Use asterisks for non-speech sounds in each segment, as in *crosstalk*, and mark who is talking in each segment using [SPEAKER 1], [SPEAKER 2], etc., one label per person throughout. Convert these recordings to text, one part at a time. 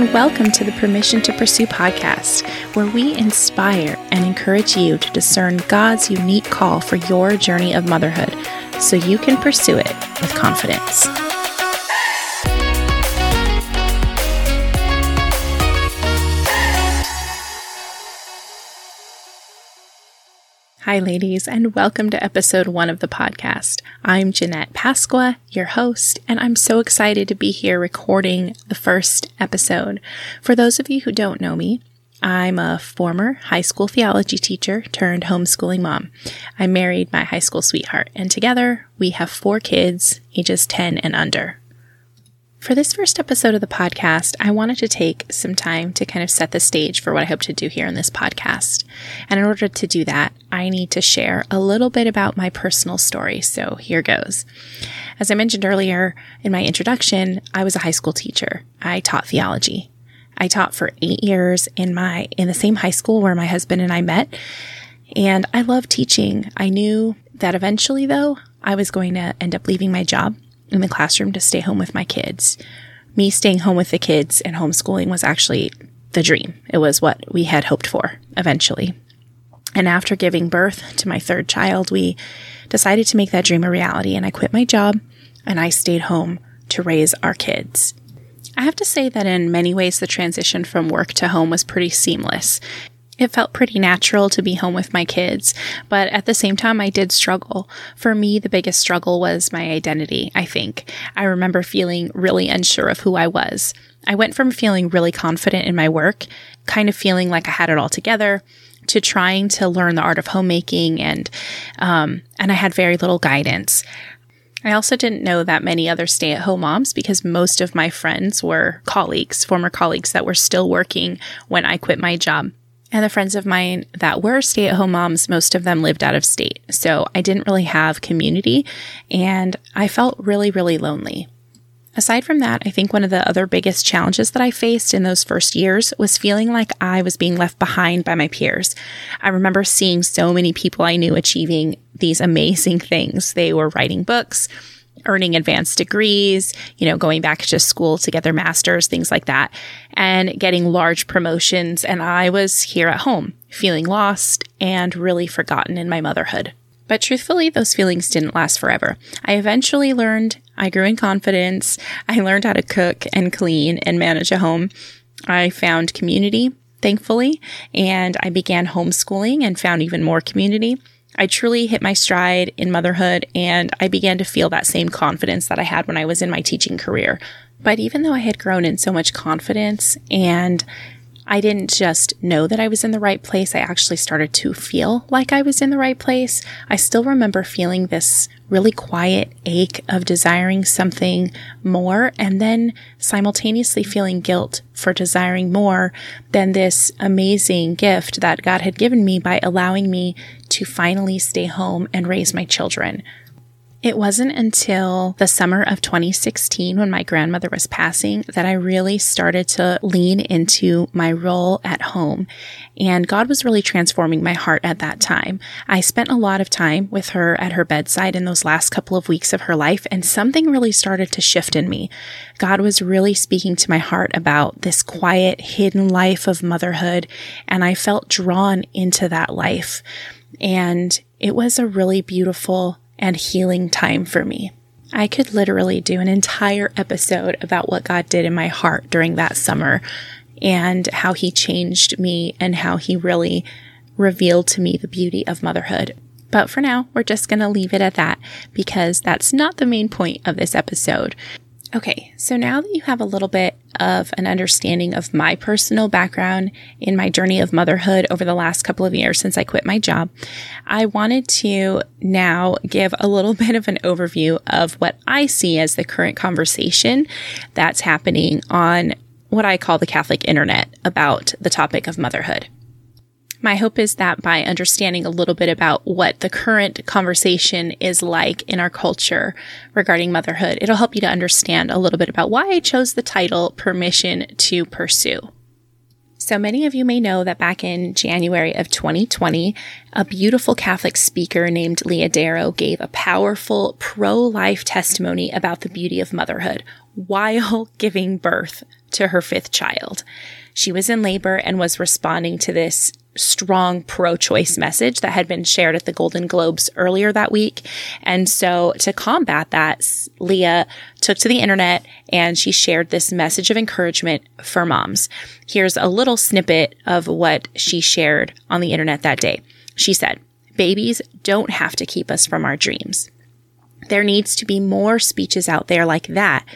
[SPEAKER 1] and welcome to the Permission to Pursue podcast, where we inspire and encourage you to discern God's unique call for your journey of motherhood so you can pursue it with confidence. Hi, ladies, and welcome to episode one of the podcast. I'm Jeanette Pasqua, your host, and I'm so excited to be here recording the first episode. For those of you who don't know me, I'm a former high school theology teacher turned homeschooling mom. I married my high school sweetheart, and together we have four kids, ages 10 and under. For this first episode of the podcast, I wanted to take some time to kind of set the stage for what I hope to do here in this podcast. And in order to do that, I need to share a little bit about my personal story. So here goes. As I mentioned earlier in my introduction, I was a high school teacher. I taught theology. I taught for eight years in my, in the same high school where my husband and I met. And I loved teaching. I knew that eventually though, I was going to end up leaving my job in the classroom to stay home with my kids. Me staying home with the kids and homeschooling was actually the dream. It was what we had hoped for eventually. And after giving birth to my third child, we decided to make that dream a reality. And I quit my job and I stayed home to raise our kids. I have to say that in many ways, the transition from work to home was pretty seamless. It felt pretty natural to be home with my kids, but at the same time, I did struggle. For me, the biggest struggle was my identity, I think. I remember feeling really unsure of who I was. I went from feeling really confident in my work, kind of feeling like I had it all together, to trying to learn the art of homemaking and, um, and I had very little guidance. I also didn't know that many other stay at home moms because most of my friends were colleagues, former colleagues that were still working when I quit my job. And the friends of mine that were stay at home moms, most of them lived out of state. So I didn't really have community and I felt really, really lonely. Aside from that, I think one of the other biggest challenges that I faced in those first years was feeling like I was being left behind by my peers. I remember seeing so many people I knew achieving these amazing things. They were writing books, earning advanced degrees, you know, going back to school to get their masters, things like that, and getting large promotions. And I was here at home, feeling lost and really forgotten in my motherhood. But truthfully, those feelings didn't last forever. I eventually learned, I grew in confidence. I learned how to cook and clean and manage a home. I found community, thankfully, and I began homeschooling and found even more community. I truly hit my stride in motherhood and I began to feel that same confidence that I had when I was in my teaching career. But even though I had grown in so much confidence and I didn't just know that I was in the right place. I actually started to feel like I was in the right place. I still remember feeling this really quiet ache of desiring something more and then simultaneously feeling guilt for desiring more than this amazing gift that God had given me by allowing me to finally stay home and raise my children. It wasn't until the summer of 2016 when my grandmother was passing that I really started to lean into my role at home. And God was really transforming my heart at that time. I spent a lot of time with her at her bedside in those last couple of weeks of her life, and something really started to shift in me. God was really speaking to my heart about this quiet, hidden life of motherhood, and I felt drawn into that life. And it was a really beautiful and healing time for me. I could literally do an entire episode about what God did in my heart during that summer and how He changed me and how He really revealed to me the beauty of motherhood. But for now, we're just going to leave it at that because that's not the main point of this episode. Okay, so now that you have a little bit of an understanding of my personal background in my journey of motherhood over the last couple of years since I quit my job, I wanted to now give a little *laughs* bit of an overview of what I see as the current conversation that's happening on what I call the Catholic internet about the topic of motherhood. My hope is that by understanding a little bit about what the current conversation is like in our culture regarding motherhood, it'll help you to understand a little bit about why I chose the title Permission to Pursue. So many of you may know that back in January of 2020, a beautiful Catholic speaker named Leah Darrow gave a powerful pro life testimony about the beauty of motherhood while *laughs* giving birth to her fifth child. She was in labor and was responding to this strong pro choice message that had been shared at the Golden Globes earlier that week. And so to combat that, Leah took to the internet and she shared this message of encouragement for moms. Here's a little snippet of what she shared on the internet that day. She said, babies don't have to keep us from our dreams. There needs to be more speeches out there like that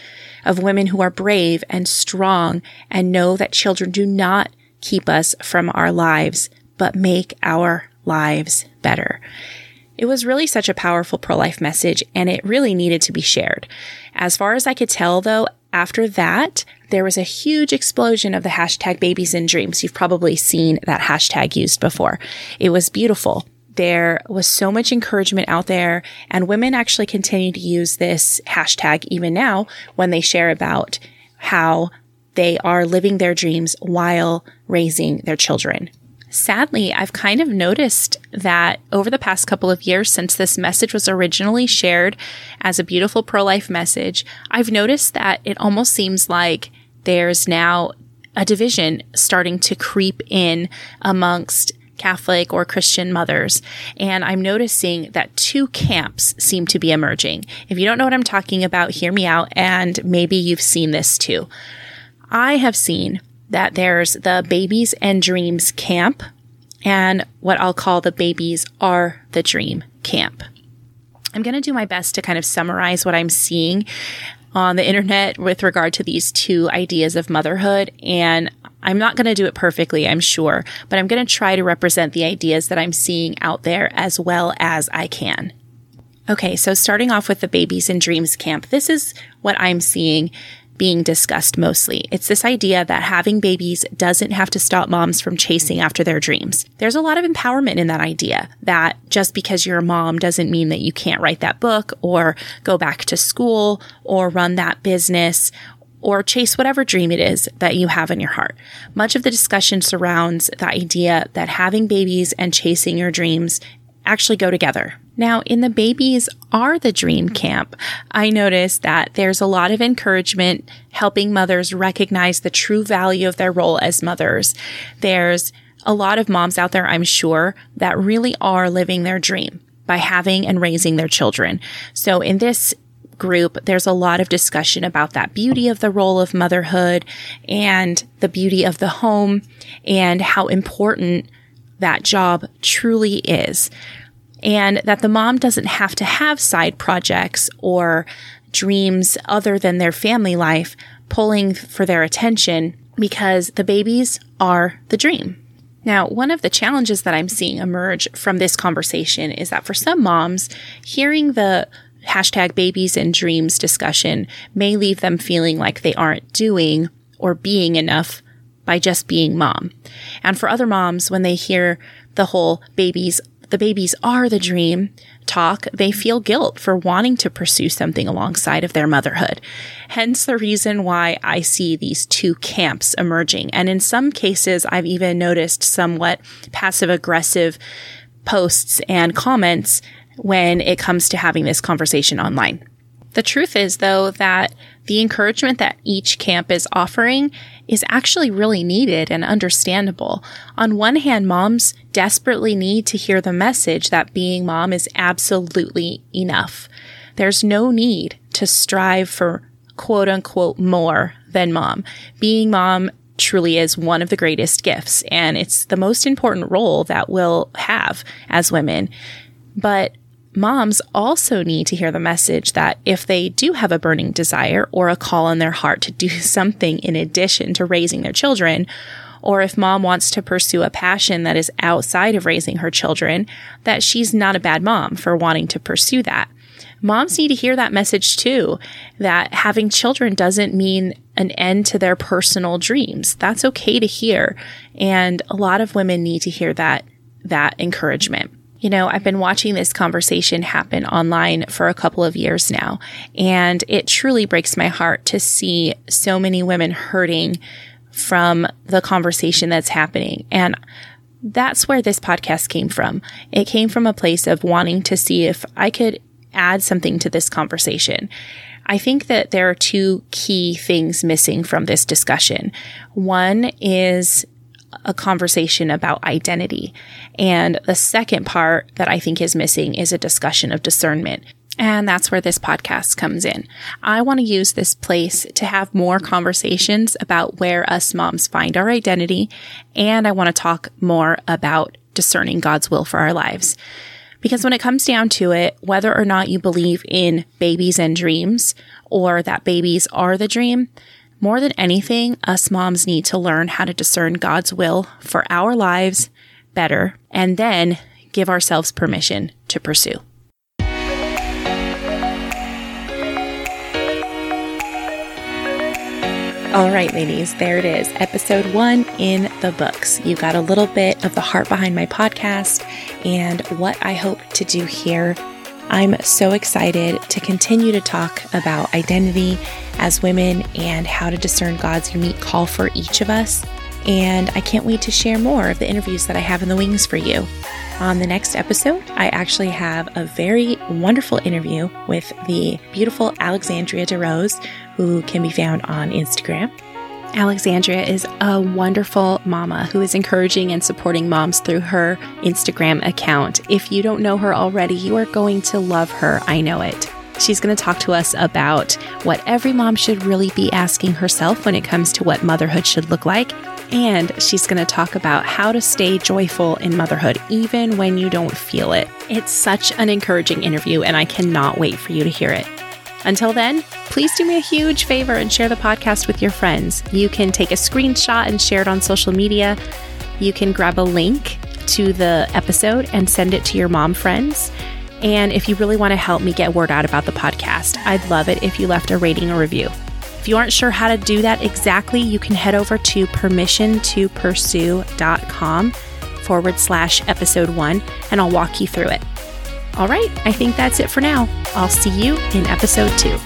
[SPEAKER 1] of women who are brave and strong and know that children do not keep us from our lives, but make our lives better. It was really such a powerful pro life message and it really needed to be shared. As far as I could tell though, after that, there was a huge explosion of the hashtag babies and dreams. You've probably seen that hashtag used before. It was beautiful. There was so much encouragement out there and women actually continue to use this hashtag even now when they share about how they are living their dreams while raising their children. Sadly, I've kind of noticed that over the past couple of years since this message was originally shared as a beautiful pro life message, I've noticed that it almost seems like there's now a division starting to creep in amongst Catholic or Christian mothers. And I'm noticing that two camps seem to be emerging. If you don't know what I'm talking about, hear me out and maybe you've seen this too. I have seen that there's the Babies and Dreams camp and what I'll call the Babies Are the Dream camp. I'm going to do my best to kind of summarize what I'm seeing on the internet with regard to these two ideas of motherhood. And I'm not going to do it perfectly, I'm sure, but I'm going to try to represent the ideas that I'm seeing out there as well as I can. Okay, so starting off with the Babies and Dreams camp, this is what I'm seeing being discussed mostly. It's this idea that having babies doesn't have to stop moms from chasing after their dreams. There's a lot of empowerment in that idea that just because you're a mom doesn't mean that you can't write that book or go back to school or run that business or chase whatever dream it is that you have in your heart. Much of the discussion surrounds the idea that having babies and chasing your dreams actually go together. Now, in the Babies Are the Dream mm-hmm. camp, I noticed that there's a lot of encouragement helping mothers recognize the true value of their role as mothers. There's a lot of moms out there, I'm sure, that really are living their dream by having and raising their children. So in this group, there's a lot of discussion about that beauty of the role of motherhood and the beauty of the home and how important that job truly is. And that the mom doesn't have to have side projects or dreams other than their family life pulling for their attention because the babies are the dream. Now, one of the challenges that I'm seeing emerge from this conversation is that for some moms, hearing the hashtag babies and dreams discussion may leave them feeling like they aren't doing or being enough by just being mom. And for other moms, when they hear the whole babies, the babies are the dream talk, they feel guilt for wanting to pursue something alongside of their motherhood. Hence the reason why I see these two camps emerging. And in some cases, I've even noticed somewhat passive aggressive posts and comments when it comes to having this conversation online. The truth is, though, that the encouragement that each camp is offering is actually really needed and understandable. On one hand, moms desperately need to hear the message that being mom is absolutely enough. There's no need to strive for quote unquote more than mom. Being mom truly is one of the greatest gifts and it's the most important role that we'll have as women. But moms also need to hear the message that if they do have a burning desire or a call in their heart to do *laughs* something in addition to raising their children, or if mom wants to pursue a passion that is outside of raising her children, that she's not a bad mom for wanting to pursue that. Moms need to hear that message too, that having children doesn't mean an end to their personal dreams. That's okay to hear. And a lot of women need to hear that, that encouragement. You know, I've been watching this conversation happen online for a couple of years now, and it truly breaks my heart to see so many women hurting from the conversation that's happening. And that's where this podcast came from. It came from a place of wanting to see if I could add something to this conversation. I think that there are two key things missing from this discussion. One is a conversation about identity. And the second part that I think is missing is a discussion of discernment. And that's where this podcast comes in. I want to use this place to have more conversations about where us moms find our identity. And I want to talk more about discerning God's will for our lives. Because when it comes down to it, whether or not you believe in babies and dreams or that babies are the dream, more than anything, us moms need to learn how to discern God's will for our lives better and then give ourselves permission to pursue. All right, ladies, there it is. Episode one in the books. You got a little bit of the heart behind my podcast and what I hope to do here. I'm so excited to continue to talk about identity as women and how to discern God's unique call for each of us. And I can't wait to share more of the interviews that I have in the wings for you. On the next episode, I actually have a very wonderful interview with the beautiful Alexandria DeRose, who can be found on Instagram. Alexandria is a wonderful mama who is encouraging and supporting moms through her Instagram account. If you don't know her already, you are going to love her. I know it. She's going to talk to us about what every mom should really be asking herself when it comes to what motherhood should look like. And she's going to talk about how to stay joyful in motherhood, even when you don't feel it. It's such an encouraging interview, and I cannot wait for you to hear it. Until then, please do me a huge favor and share the podcast with your friends. You can take a screenshot and share it on social media. You can grab a link to the episode and send it to your mom friends. And if you really want to help me get word out about the podcast, I'd love it if you left a rating or review. If you aren't sure how to do that exactly, you can head over to permissiontopursue.com forward slash episode one, and I'll walk you through it. All right, I think that's it for now. I'll see you in episode two.